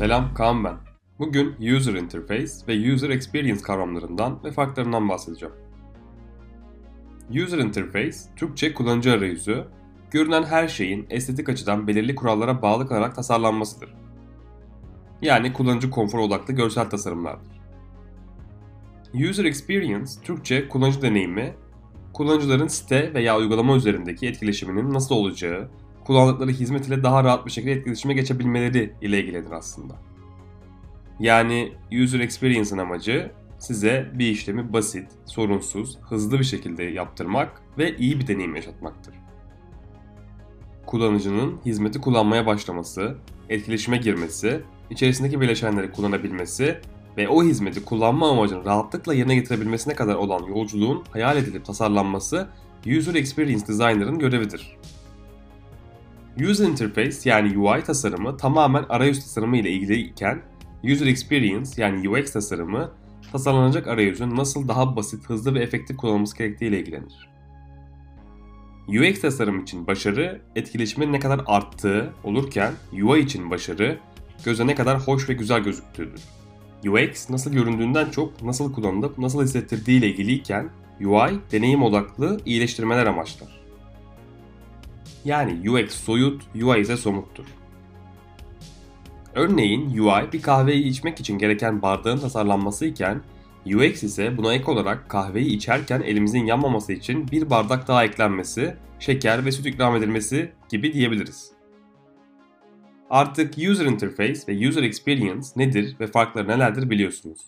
Selam, Kaan ben. Bugün User Interface ve User Experience kavramlarından ve farklarından bahsedeceğim. User Interface, Türkçe kullanıcı arayüzü, görünen her şeyin estetik açıdan belirli kurallara bağlı kalarak tasarlanmasıdır. Yani kullanıcı konfor odaklı görsel tasarımlardır. User Experience, Türkçe kullanıcı deneyimi, kullanıcıların site veya uygulama üzerindeki etkileşiminin nasıl olacağı, kullandıkları hizmet ile daha rahat bir şekilde etkileşime geçebilmeleri ile ilgilidir aslında. Yani user experience'ın amacı size bir işlemi basit, sorunsuz, hızlı bir şekilde yaptırmak ve iyi bir deneyim yaşatmaktır. Kullanıcının hizmeti kullanmaya başlaması, etkileşime girmesi, içerisindeki bileşenleri kullanabilmesi ve o hizmeti kullanma amacını rahatlıkla yerine getirebilmesine kadar olan yolculuğun hayal edilip tasarlanması User Experience Designer'ın görevidir. User Interface yani UI tasarımı tamamen arayüz tasarımı ile ilgili iken User Experience yani UX tasarımı tasarlanacak arayüzün nasıl daha basit, hızlı ve efektif kullanılması gerektiği ile ilgilenir. UX tasarım için başarı, etkileşimin ne kadar arttığı olurken UI için başarı, göze ne kadar hoş ve güzel gözüktüğüdür. UX nasıl göründüğünden çok nasıl kullanılıp nasıl hissettirdiği ile ilgiliyken UI deneyim odaklı iyileştirmeler amaçlar. Yani UX soyut, UI ise somuttur. Örneğin UI bir kahveyi içmek için gereken bardağın tasarlanması iken UX ise buna ek olarak kahveyi içerken elimizin yanmaması için bir bardak daha eklenmesi, şeker ve süt ikram edilmesi gibi diyebiliriz. Artık User Interface ve User Experience nedir ve farkları nelerdir biliyorsunuz.